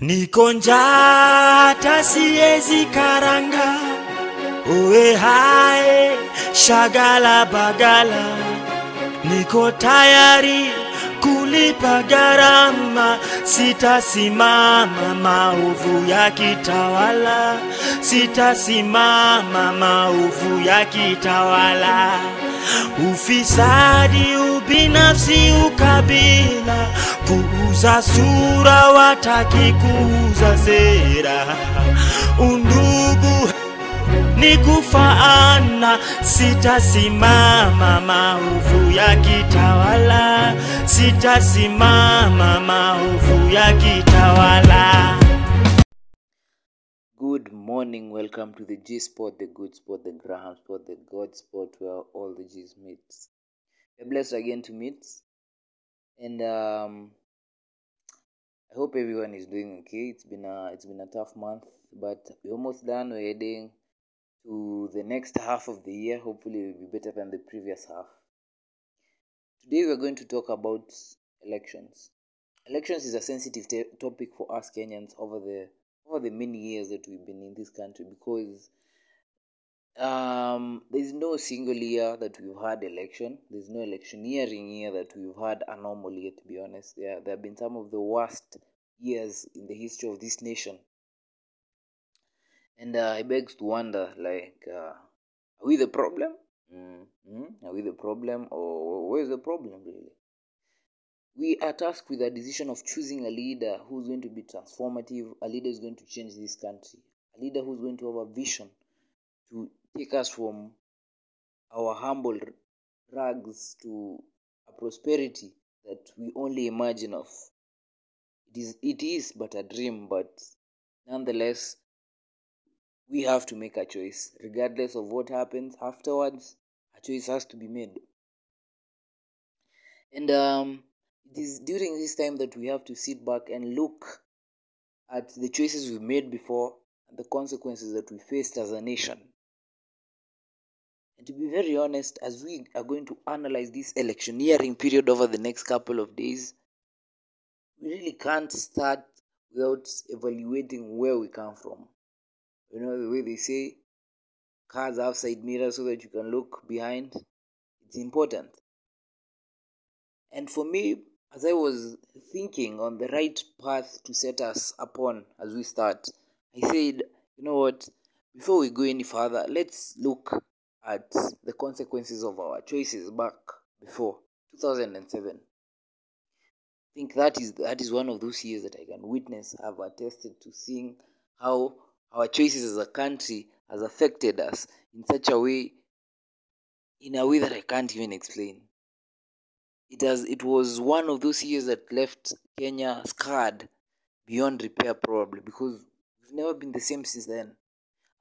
Niko njaa siezi karanga, uwe hae shagala bagala, niko tayari kulipa gharama, sitasimama maovu ya kitawala, sitasimama maovu ya kitawala, ufisadi, ubinafsi, ukabila, kuuza sura, wataki kuuza sera, undugu ni kufaana, sitasimama maovu ya kitawala, sitasimama maovu ya kitawala. Good morning, welcome to the G Spot, the good spot, the Graham spot, the God spot, where all the G's meet. We're blessed again to meet, and um, I hope everyone is doing okay. It's been a it's been a tough month, but we're almost done. We're heading to the next half of the year. Hopefully, it will be better than the previous half. Today, we're going to talk about elections. Elections is a sensitive t- topic for us Kenyans over the over the many years that we've been in this country because um, there's no single year that we've had election. There's no electioneering year that we've had a normal year. To be honest, there there have been some of the worst years in the history of this nation, and uh, it begs to wonder, like, uh, are we the problem? Mm-hmm. Are we the problem, or where's the problem really? We are tasked with the decision of choosing a leader who's going to be transformative, a leader who's going to change this country, a leader who's going to have a vision to take us from our humble rags to a prosperity that we only imagine of. It is, it is but a dream, but nonetheless, we have to make a choice. Regardless of what happens afterwards, a choice has to be made. And um, it is during this time that we have to sit back and look at the choices we've made before and the consequences that we faced as a nation. And to be very honest, as we are going to analyze this electioneering period over the next couple of days, we really can't start without evaluating where we come from. You know, the way they say cars have side mirrors so that you can look behind, it's important. And for me, as I was thinking on the right path to set us upon as we start, I said, you know what, before we go any further, let's look at the consequences of our choices back before 2007. I think that is that is one of those years that I can witness, have attested to seeing how our choices as a country has affected us in such a way, in a way that I can't even explain. It has it was one of those years that left Kenya scarred beyond repair probably because we've never been the same since then.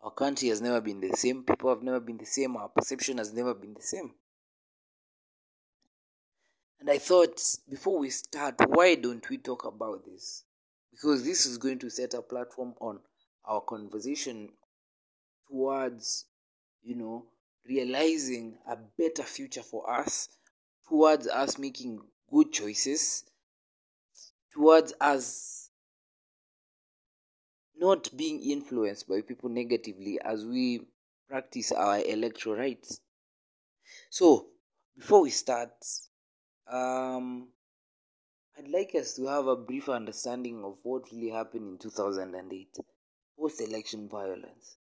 Our country has never been the same, people have never been the same, our perception has never been the same. And I thought before we start, why don't we talk about this? Because this is going to set a platform on our conversation towards, you know, realizing a better future for us, towards us making good choices, towards us not being influenced by people negatively as we practice our electoral rights. So, before we start, um, I'd like us to have a brief understanding of what really happened in 2008 post election violence.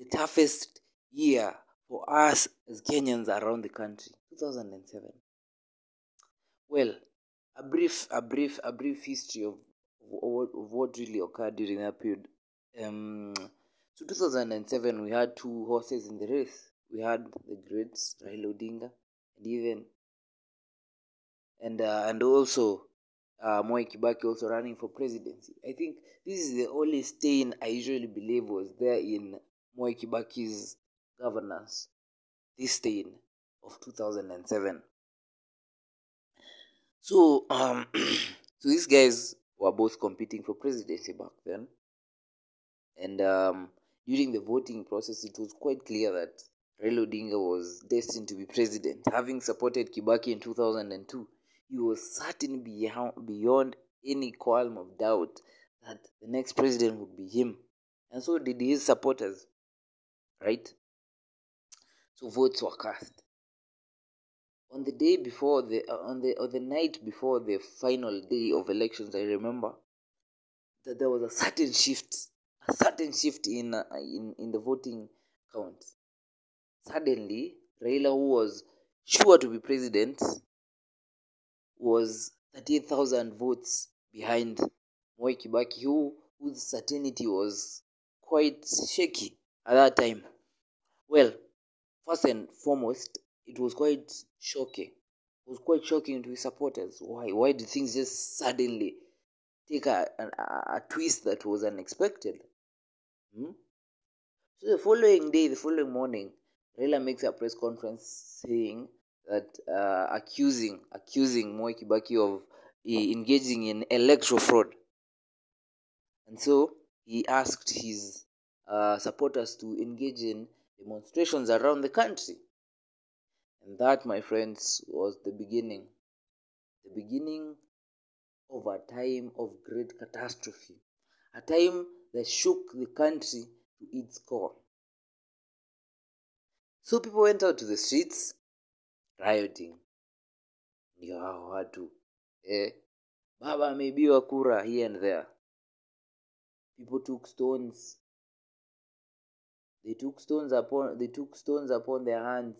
The toughest year for us as Kenyans around the country, 2007. Well, a brief, a brief, a brief history of, of, of what really occurred during that period. Um, so 2007, we had two horses in the race. We had the greats Raila Odinga and even and uh, and also uh, Moi Kibaki also running for presidency. I think this is the only stain I usually believe was there in Moi Kibaki's governance. This stain of 2007. So um, so these guys were both competing for presidency back then, and um, during the voting process, it was quite clear that Raila Odinga was destined to be president, having supported Kibaki in 2002 he was certain beyond, beyond any qualm of doubt that the next president would be him. And so did his supporters. Right? So votes were cast. On the day before the uh, on the on the night before the final day of elections, I remember that there was a certain shift, a certain shift in uh, in in the voting count. Suddenly, Raila, who was sure to be president, was 38,000 votes behind Moi Kibaki, who, whose certainty was quite shaky at that time. Well, first and foremost, it was quite shocking. It was quite shocking to his supporters. Why? Why did things just suddenly take a, a, a twist that was unexpected? Hmm? So the following day, the following morning, Raila makes a press conference saying that uh, accusing accusing Moi Kibaki of uh, engaging in electoral fraud. And so he asked his uh, supporters to engage in demonstrations around the country. And that, my friends, was the beginning. The beginning of a time of great catastrophe. A time that shook the country to its core. So people went out to the streets rioting. Ndio hao watu eh, baba ameibiwa kura here and there. People took stones. They took stones upon they took stones upon their hands.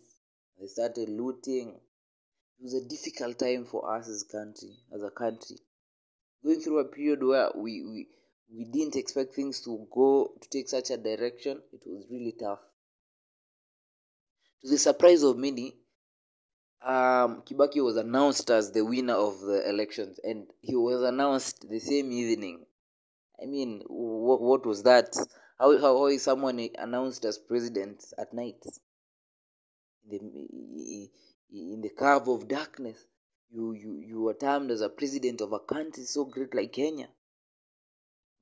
They started looting. It was a difficult time for us as country, as a country, going through a period where we we, we didn't expect things to go to take such a direction. It was really tough. To the surprise of many, um, Kibaki was announced as the winner of the elections, and he was announced the same evening. I mean, what, what was that? How, how, how is someone announced as president at night? In the, in the curve of darkness, you, you, you were termed as a president of a country so great like Kenya.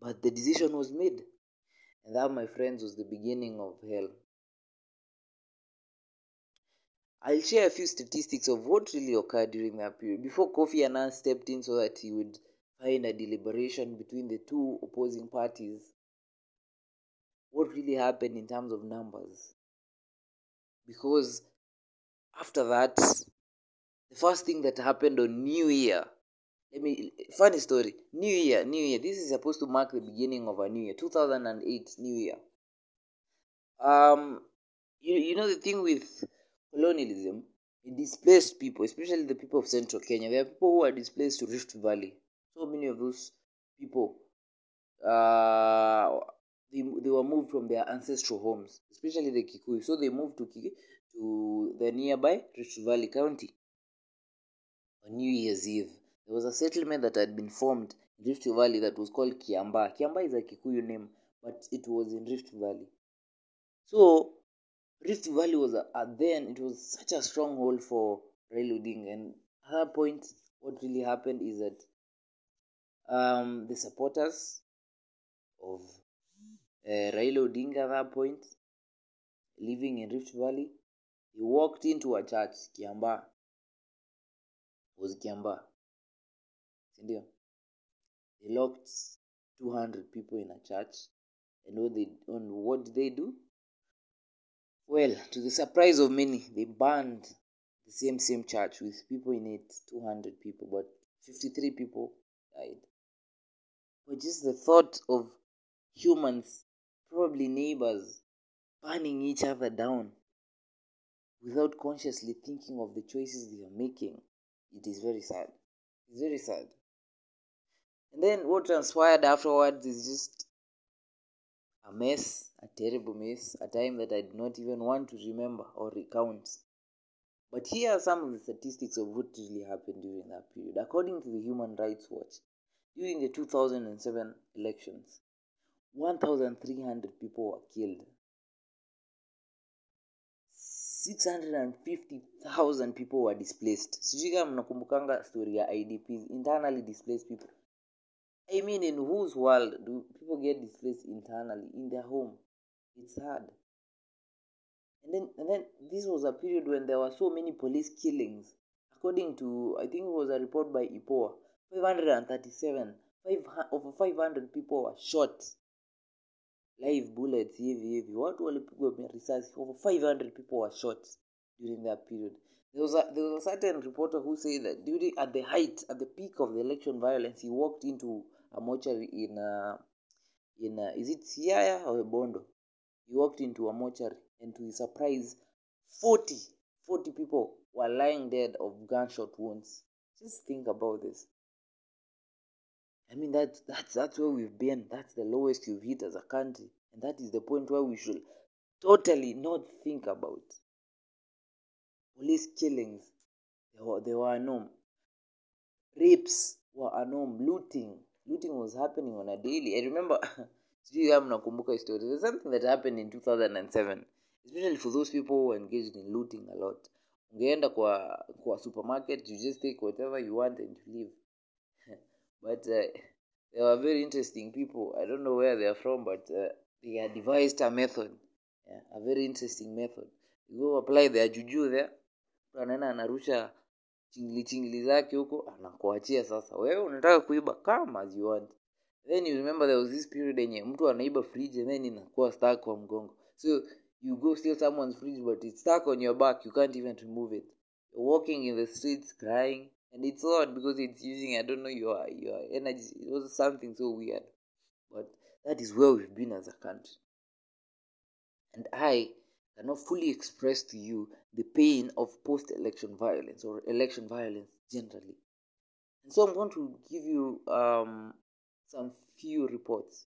But the decision was made. And that, my friends, was the beginning of hell. I'll share a few statistics of what really occurred during that period before Kofi Annan stepped in so that he would find a deliberation between the two opposing parties. What really happened in terms of numbers? Because after that, the first thing that happened on New Year, let me, funny story, New Year, New Year, this is supposed to mark the beginning of a new year, 2008 New Year. Um, you, you know the thing with colonialism, it displaced people, especially the people of central Kenya. There are people who are displaced to Rift Valley. So many of those people, uh, they, they were moved from their ancestral homes, especially the Kikuyu. So they moved to to the nearby Rift Valley County. On New Year's Eve, there was a settlement that had been formed in Rift Valley that was called Kiamba. Kiamba is a Kikuyu name, but it was in Rift Valley. So Rift Valley was a, a, then it was such a stronghold for Raila and at that point, what really happened is that um, the supporters of uh, Raila Odinga at that point, living in Rift Valley, he walked into a church, Kiamba, was Kiamba, sindio? They locked 200 people in a church, and what they and what did they do? Well, to the surprise of many, they burned the same same church with people in it, 200 people, but 53 people died. But just the thought of humans, probably neighbors, burning each other down without consciously thinking of the choices they are making, it is very sad. It's very sad. And then what transpired afterwards is just a mess, a terrible mess, a time that I do not even want to remember or recount. But here are some of the statistics of what really happened during that period. According to the Human Rights Watch, during the 2007 elections, 1,300 people were killed. 650,000 people were displaced. Sijui mnakumbukanga story ya IDPs, internally displaced people. I mean, in whose world do people get displaced internally in their home? It's hard. And then, and then this was a period when there were so many police killings. According to, I think it was a report by IPOA, 537 Five, over 500 people were shot live bullets hivi hivi watu walipigwa risasi over 500 people were shot during that period there was a, there was a certain reporter who said that during at the height at the peak of the election violence he walked into a in uh, in uh, is it Siaya or Bondo he walked into a mortuary and to his surprise 40 40 people were lying dead of gunshot wounds just think about this I mean that that's that's where we've been. That's the lowest you've hit as a country, and that is the point where we should totally not think about police killings. They were they were a norm. Rapes were a norm. Looting looting was happening on a daily. I remember. sijui mnakumbuka story. There's something that happened in 2007, especially for those people who are engaged in looting a lot. Ungeenda kwa kwa supermarket, you just take whatever you want and you leave. but uh, they were very interesting people. I don't know where they are from, but uh, they had devised a method, yeah, a very interesting method. You go apply their juju there, anaenda anarusha chingili chingili zake huko, anakuachia sasa. Wewe unataka kuiba kama as you want. Then you remember there was this period yenye mtu anaiba fridge and then inakuwa stuck kwa mgongo. So you go steal someone's fridge but it's stuck on your back. You can't even remove it. You're walking in the streets crying and it's odd because it's using I don't know your your energy. It was something so weird, but that is where we've been as a country, and I cannot fully express to you the pain of post-election violence or election violence generally. And so I'm going to give you um, some few reports.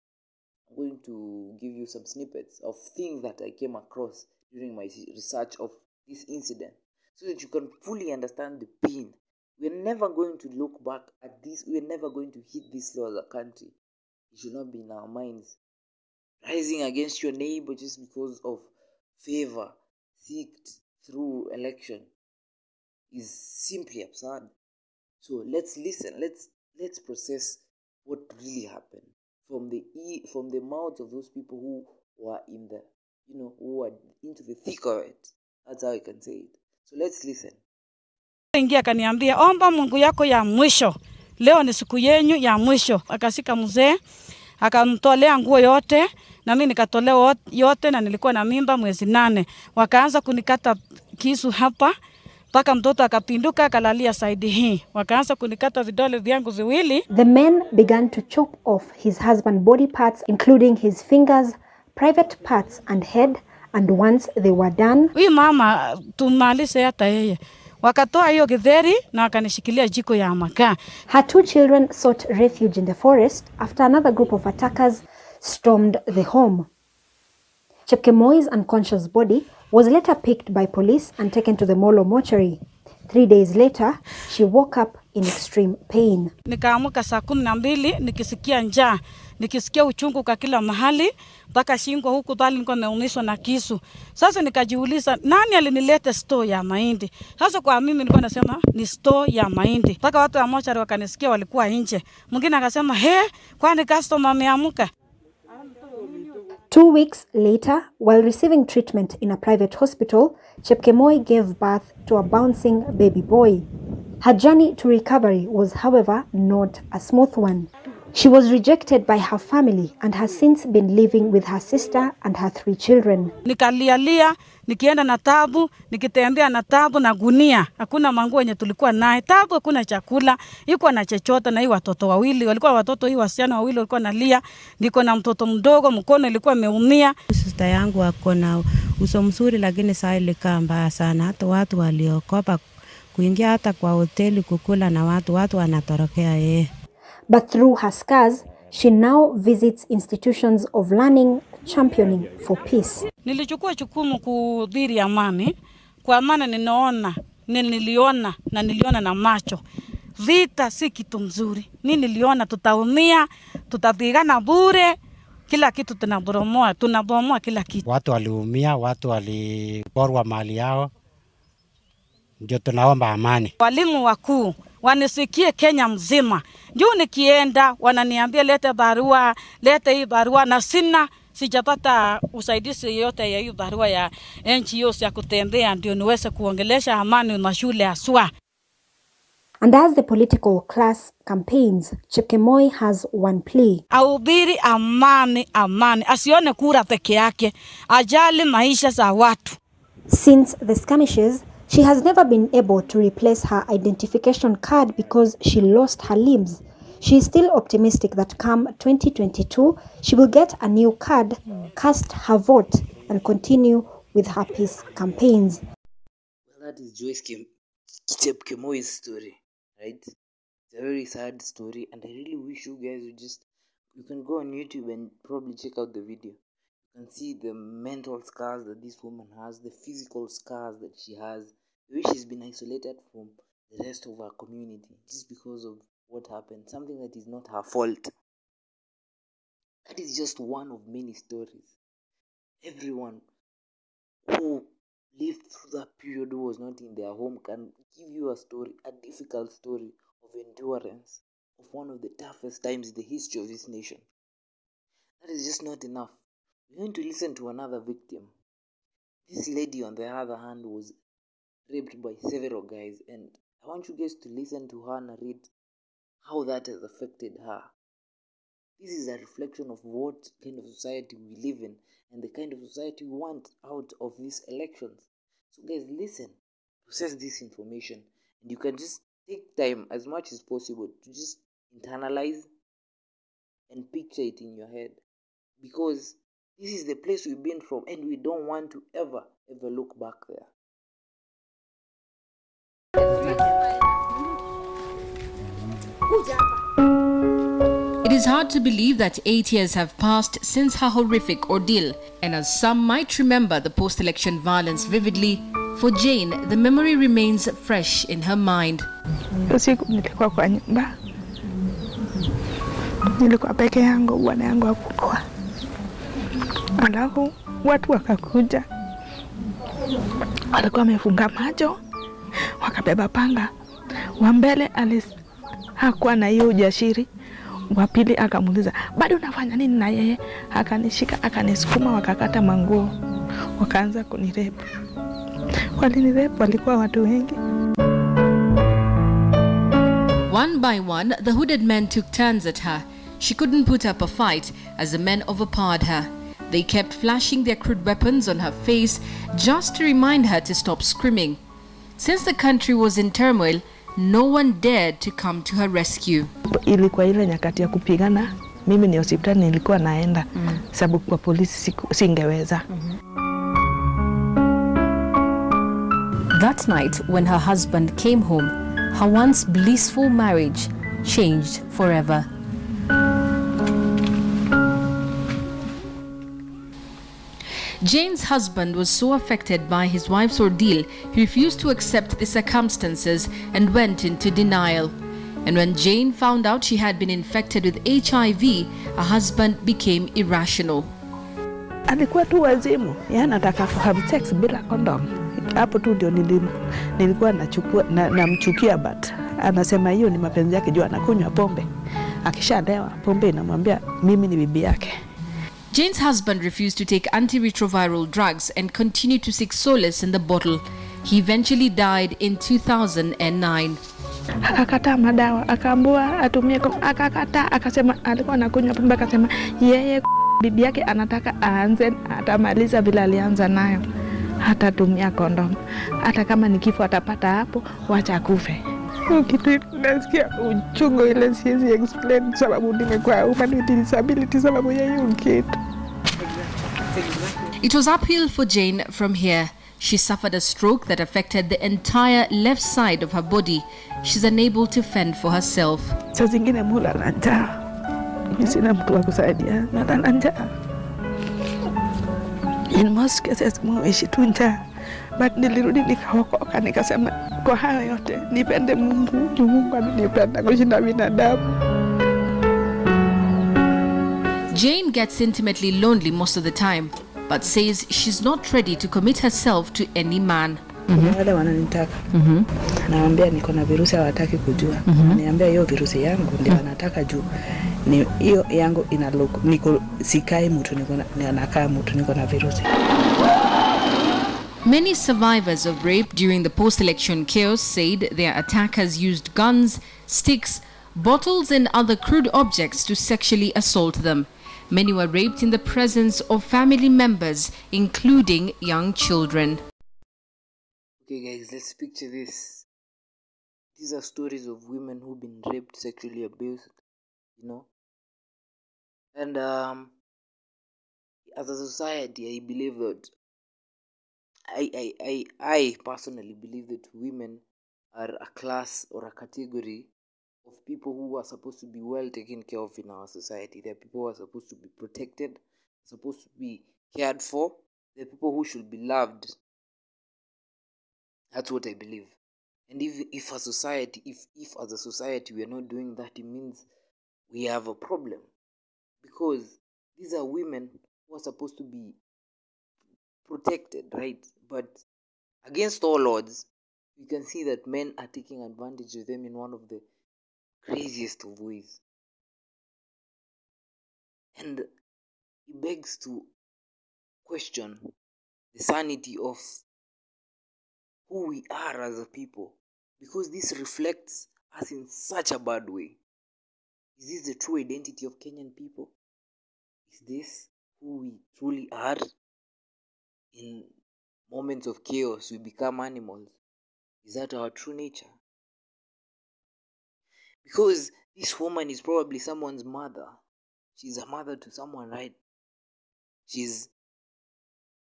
I'm going to give you some snippets of things that I came across during my research of this incident so that you can fully understand the pain. We're never going to look back at this, we're never going to hit this law as a country. It should not be in our minds. Rising against your neighbor just because of favor seeked through election is simply absurd. So let's listen, let's let's process what really happened from the e from the mouths of those people who were in the you know who were into the thick of it. That's how I can say it. So let's listen. Ingia akaniambia omba Mungu yako ya mwisho, leo ni siku yenyu ya mwisho. Akasika mzee akamtolea nguo yote na mimi nikatolewa yote, na nilikuwa na mimba mwezi nane. Wakaanza kunikata kisu hapa mpaka mtoto akapinduka akalalia saidi hii, wakaanza kunikata vidole vyangu viwili. The men began to chop off his husband body parts, including his fingers, private parts, and head. And once they were done, Huyu mama tumalize hata yeye. Wakatoa hiyo githeri na wakanishikilia jiko ya makaa. her two children sought refuge in the forest after another group of attackers stormed the home. Chepkemoi's unconscious body was later picked by police and taken to the Molo mortuary. Three days later, she woke up in extreme pain. Nikaamuka saa kumi na mbili nikisikia njaa, nikisikia uchungu kwa kila mahali, mpaka shingo huku bali niko nimeumishwa na kisu. Sasa nikajiuliza nani alinileta store ya mahindi? Sasa kwa mimi nilikuwa nasema ni store ya mahindi, mpaka watu wa mochari wakanisikia, walikuwa nje. Mwingine akasema he, kwani customer ameamka?" Two weeks later, while receiving treatment in a private hospital, Chepkemoi gave birth to a bouncing baby boy. Her journey to recovery was, however, not a smooth one. She was rejected by her family and has since been living with her sister and her three children. nikalialia nikienda na tabu nikitembea na tabu na gunia hakuna manguo yenye tulikuwa naye tabu hakuna chakula iko na chochote na hii watoto wawili walikuwa watoto hii wasichana wawili walikuwa nalia niko na mtoto mdogo mkono ilikuwa imeumia Sister yangu ako na uso mzuri, lakini saa ilikaa mbaya sana. Hata watu waliokopa kuingia hata kwa hoteli kukula na watu, watu wanatorokea yeye. But through her scars, she now visits institutions of learning, championing for peace. nilichukua chukumu kudhiri amani. Kwa maana ninaona ni niliona na niliona na macho. Vita si kitu mzuri. Ni niliona tutaumia tutapigana bure. Kila kitu tunaboromoa tunabomoa kila kitu. Watu waliumia, watu waliporwa mali yao, ndio tunaomba amani. walimu wakuu wanisikie Kenya mzima. Juu nikienda wananiambia lete barua, lete hii barua, na sina sijapata usaidizi yote ya hii barua ya NGOs ya kutembea ndio niweze kuongelesha amani mashule haswa. And as the political class campaigns, Chepkemoi has one plea. ahubiri amani, amani, asione kura peke yake, ajali maisha za watu. Since the skirmishes, she has never been able to replace her identification card because she lost her limbs. She is still optimistic that come 2022, she will get a new card, cast her vote, and continue with her peace campaigns. Well, that is Joyce Kim- story, right? It's a very sad story, and I really wish you guys would just you can go on YouTube and probably check out the video. You can see the mental scars that this woman has, the physical scars that she has, way she's been isolated from the rest of her community just because of what happened, something that is not her fault. That is just one of many stories. Everyone who lived through that period who was not in their home can give you a story, a difficult story of endurance of one of the toughest times in the history of this nation. That is just not enough. We're going to listen to another victim. This lady, on the other hand, was raped by several guys, and I want you guys to listen to her narrate how that has affected her. This is a reflection of what kind of society we live in and the kind of society we want out of these elections. So, guys, listen, process this information, and you can just take time as much as possible to just internalize and picture it in your head because this is the place we've been from, and we don't want to ever, ever look back there. It is hard to believe that eight years have passed since her horrific ordeal, and as some might remember the post election violence vividly, for Jane, the memory remains fresh in her mind. Usiku nilikuwa kwa nyumba, nilikuwa peke yangu, bwana yangu hakukuwa. Alafu watu wakakuja, walikuwa wamefunga macho, wakabeba panga. Wa mbele alis hakuwa na hiyo ujashiri, wa pili akamuuliza bado nafanya nini na yeye? Akanishika akanisukuma, wakakata manguo, wakaanza kunirepu. Walinirepu, walikuwa watu wengi. One by one, the hooded men took turns at her. She couldn't put up a fight as the men overpowered her. They kept flashing their crude weapons on her face just to remind her to stop screaming. Since the country was in turmoil, no one dared to come to her rescue. ilikuwa ile nyakati ya kupigana. Mimi ni hospitali nilikuwa naenda mm. sababu kwa polisi singeweza That night, when her husband came home, her once blissful marriage changed forever. Jane's husband was so affected by his wife's ordeal, he refused to accept the circumstances and went into denial. And when Jane found out she had been infected with HIV, her husband became irrational. alikuwa tu wazimu, yeye anataka have sex bila condom. Hapo tu ndio nilikuwa nachukua na, namchukia but anasema hiyo ni mapenzi yake juu anakunywa pombe. Akishalewa pombe inamwambia mimi ni bibi yake. Jane's husband refused to take antiretroviral drugs and continued to seek solace in the bottle. He eventually died in 2009. Akakataa madawa, akaambua atumie, akakataa, akasema alikuwa anakunywa pombe, akasema yeye bibi yake anataka aanze, atamaliza vile alianza nayo, hatatumia kondomu, hata kama ni kifo atapata hapo, wacha akufe. Kitu nasikia uchungu ile siwezi explain, sababu nimekuwa human with disability sababu ya hiyo kitu. It was uphill for Jane from here. She suffered a stroke that affected the entire left side of her body. She's unable to fend for herself. Saa zingine mula na njaa, mi sina mtu wa kusaidia, nalala njaa. In most cases muishi tu njaa, but nilirudi nikaokoka, nikasema kwa hayo yote nipende Mungu juu Mungu amenipenda kushinda binadamu. Jane gets intimately lonely most of the time, but says she's not ready to commit herself to any man. Wale wananitaka naambia niko na virusi, hawataki kujua. Niambia hiyo virusi yangu ndio wanataka juu ni hiyo yangu ina look, niko sikai mtu niko nakaa mtu niko na virusi. Many survivors of rape during the post election chaos said their attackers used guns, sticks, bottles, and other crude objects to sexually assault them. Many were raped in the presence of family members, including young children. Okay, guys, let's picture this. These are stories of women who've been raped, sexually abused, you know. And um, as a society, I believe that I, I, I, I personally believe that women are a class or a category of people who are supposed to be well taken care of in our society. They're people who are supposed to be protected, supposed to be cared for. They're people who should be loved. That's what I believe. And if if a society, if if as a society we are not doing that, it means we have a problem. Because these are women who are supposed to be protected, right? But against all odds, we can see that men are taking advantage of them in one of the craziest of ways. And he begs to question the sanity of who we are as a people because this reflects us in such a bad way. Is this the true identity of Kenyan people? Is this who we truly are? In moments of chaos, we become animals. Is that our true nature? Because this woman is probably someone's mother. She's a mother to someone, right? She's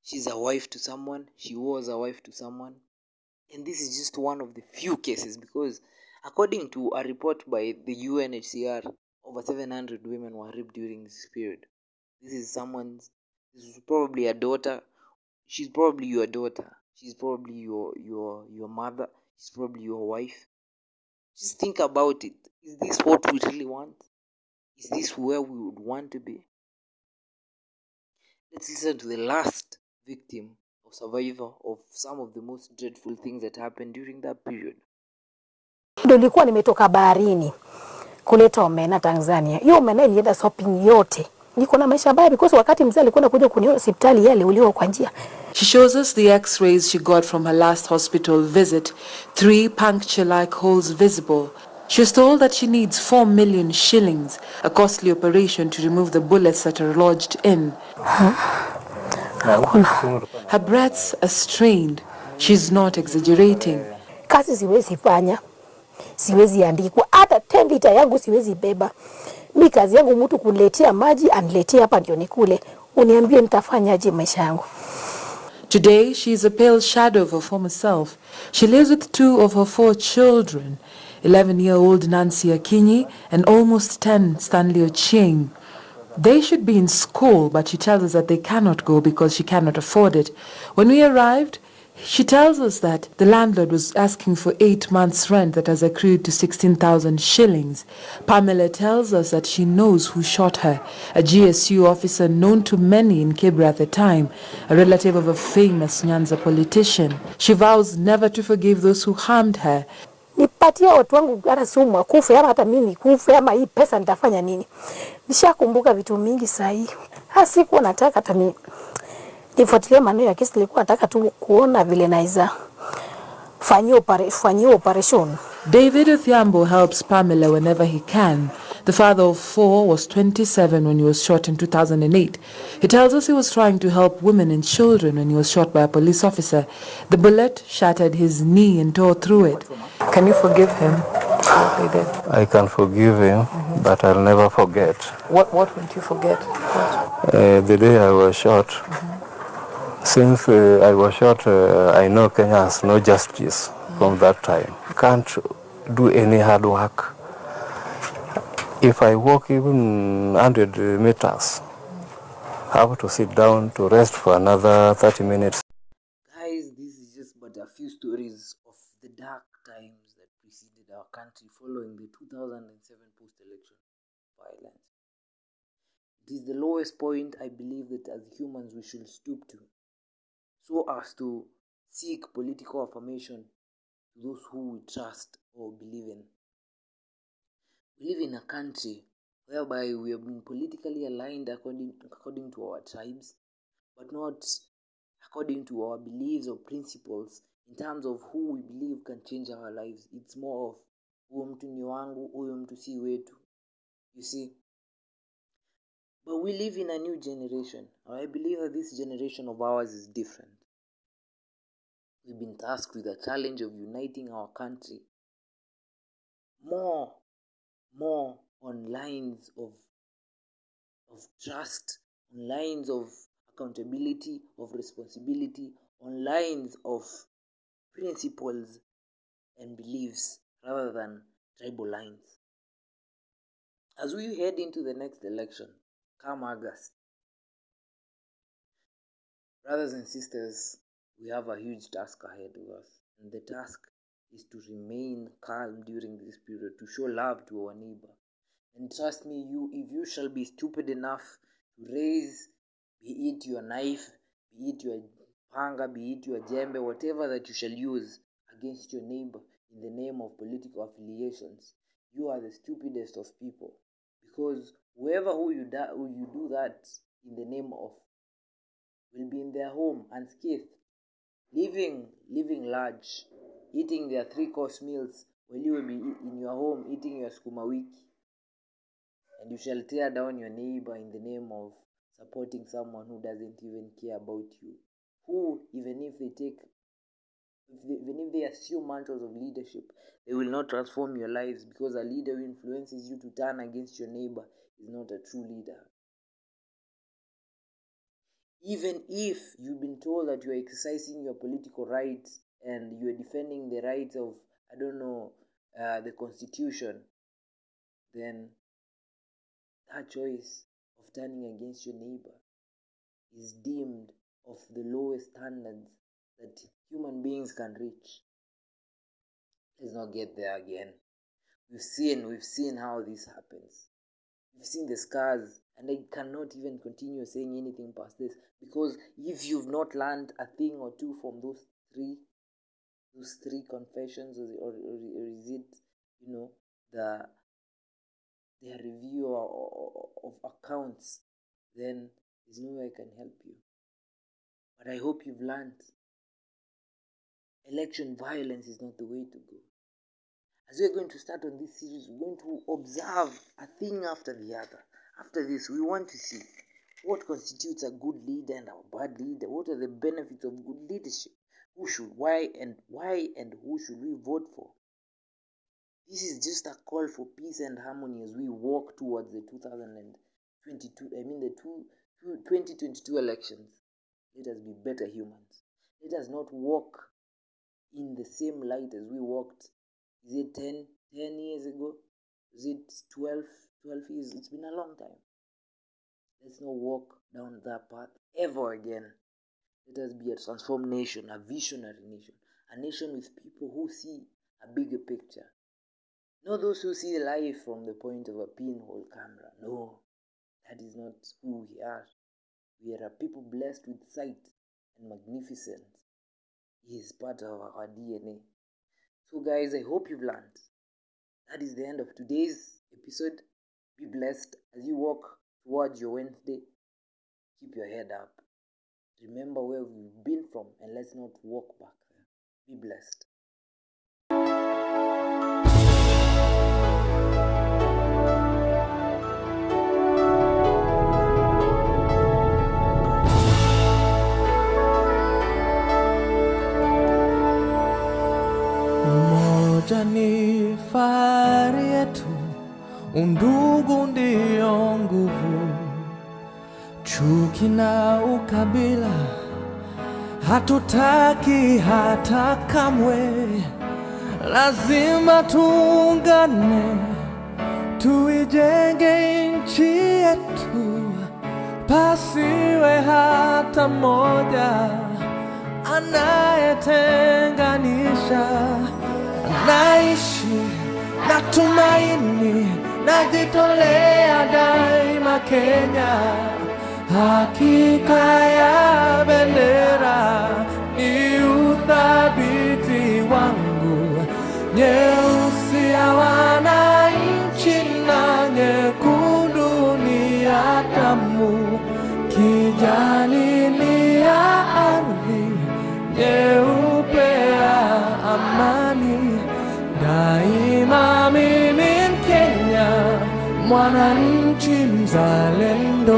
she's a wife to someone. She was a wife to someone. And this is just one of the few cases because according to a report by the UNHCR, over 700 women were raped during this period. This is someone's this is probably a daughter. She's probably your daughter. She's probably your your your mother. She's probably your wife. Just think about it. Is this what we really want? Is this where we would want to be? Let's listen to the last victim or survivor of some of the most dreadful things that happened during that period. Ndo nilikuwa nimetoka baharini kuleta omena Tanzania. Hiyo omena ilienda shopping yote. Niko na maisha baya because wakati mzee alikuwa anakuja kuniona hospitali yeye aliuliwa kwa njia. She shows us the x rays she got from her last hospital visit. Three puncture like holes visible. She was told that she needs 4 million shillings, a costly operation to remove the bullets that are lodged in. Her breaths are strained. She's not exaggerating. Kazi siwezi fanya, siwezi andikwa, hata 10 lita yangu siwezi beba. Mi kazi yangu mtu kuniletea maji aniletee hapa ndio nikule, uniambie nitafanyaje maisha yangu. Today, she is a pale shadow of her former self. She lives with two of her four children 11 year old Nancy Akinyi and almost 10 Stanley Ochieng. They should be in school, but she tells us that they cannot go because she cannot afford it. When we arrived, she tells us that the landlord was asking for eight months' rent that has accrued to 16,000 shillings. Pamela tells us that she knows who shot her, a GSU officer known to many in Kibra at the time, a relative of a famous Nyanza politician. She vows never to forgive those who harmed her. Nipatie watu wangu hata sumu akufe ama hata mimi kufe ama hii pesa nitafanya nini? Nishakumbuka vitu mingi sahii. sikuwa nataka hata ni nifuatilie maneno ya kesi, nilikuwa nataka tu kuona vile naweza fanyia operation. David thiambo helps Pamela whenever he can. The father of four was 27 when he was shot in 2008. He tells us he was trying to help women and children when he was shot by a police officer. The bullet shattered his knee and tore through it. Can you forgive him? What? I can forgive him, but I'll never forget. What, what won't you forget? Uh, the day I was shot, since uh, I was shot, uh, I know Kenya has no justice from that time. Can't do any hard work. If I walk even 100 meters, I have to sit down to rest for another 30 minutes. Guys, this is just but a few stories of the dark times that preceded our country following the 2007 post election violence. It is the lowest point I believe that as humans we should stoop to, so as to seek political affirmation to those who we trust or believe in. We live in a country whereby we have been politically aligned according, according to our tribes, but not according to our beliefs or principles in terms of who we believe can change our lives. It's more of huyo mtu ni wangu huyo mtu si wetu. You see? But we live in a new generation. I believe that this generation of ours is different we've been tasked with a challenge of uniting our country more more on lines of of trust on lines of accountability of responsibility on lines of principles and beliefs rather than tribal lines. As we head into the next election come august brothers and sisters we have a huge task ahead of us and the task is to remain calm during this period to show love to our neighbor. And trust me you if you shall be stupid enough to raise be it your knife be it your panga be it your jembe whatever that you shall use against your neighbor in the name of political affiliations you are the stupidest of people. Because whoever who you, da- who you do that in the name of will be in their home unscathed living living large eating their three course meals while you will be in your home eating your skuma wiki. And you shall tear down your neighbor in the name of supporting someone who doesn't even care about you. Who even if they take if they, even if they assume mantles of leadership they will not transform your lives because a leader who influences you to turn against your neighbor is not a true leader even if you've been told that you're exercising your political rights and you're defending the rights of i don't know uh, the constitution then that choice of turning against your neighbor is deemed of the lowest standards that human beings can reach. Let's not get there again. We've seen we've seen how this happens we've seen the scars and i cannot even continue saying anything past this because if you've not learned a thing or two from those three those three confessions or, or, or is it you know the their review of accounts then there's no way i can help you. But i hope you've learned. Election violence is not the way to go as we're going to start on this series we're going to observe a thing after the other. After this we want to see what constitutes a good leader and a bad leader. What are the benefits of good leadership? Who should why and why and who should we vote for? This is just a call for peace and harmony as we walk towards the 2022 i mean the two, 2022 elections. Let us be better humans. Let us not walk in the same light as we walked is it 10 10 years ago? Is it 12 12 years? It's been a long time. Let's not walk down that path ever again. Let us be a transformed nation a visionary nation a nation with people who see a bigger picture. Not those who see life from the point of a pinhole camera. No that is not who we are. We are a people blessed with sight and magnificence. He is part of our dna so, guys, I hope you've learned. That is the end of today's episode. Be blessed as you walk towards your Wednesday. Keep your head up. Remember where we've been from and let's not walk back there. Be blessed. Umoja ni fahari yetu, undugu ndiyo nguvu. Chuki na ukabila hatutaki hata kamwe, lazima tuungane, tuijenge nchi yetu, pasiwe hata mmoja anayetenganisha. Naishi na tumaini, najitolea daima Kenya. Hakika ya bendera ni uthabiti wangu, nyeusi ya na nyekundu ya damu kijani ni ya ardhi, nyeupe ya amani. 다이맘이 믿겠냐 완한 짐 잘랜도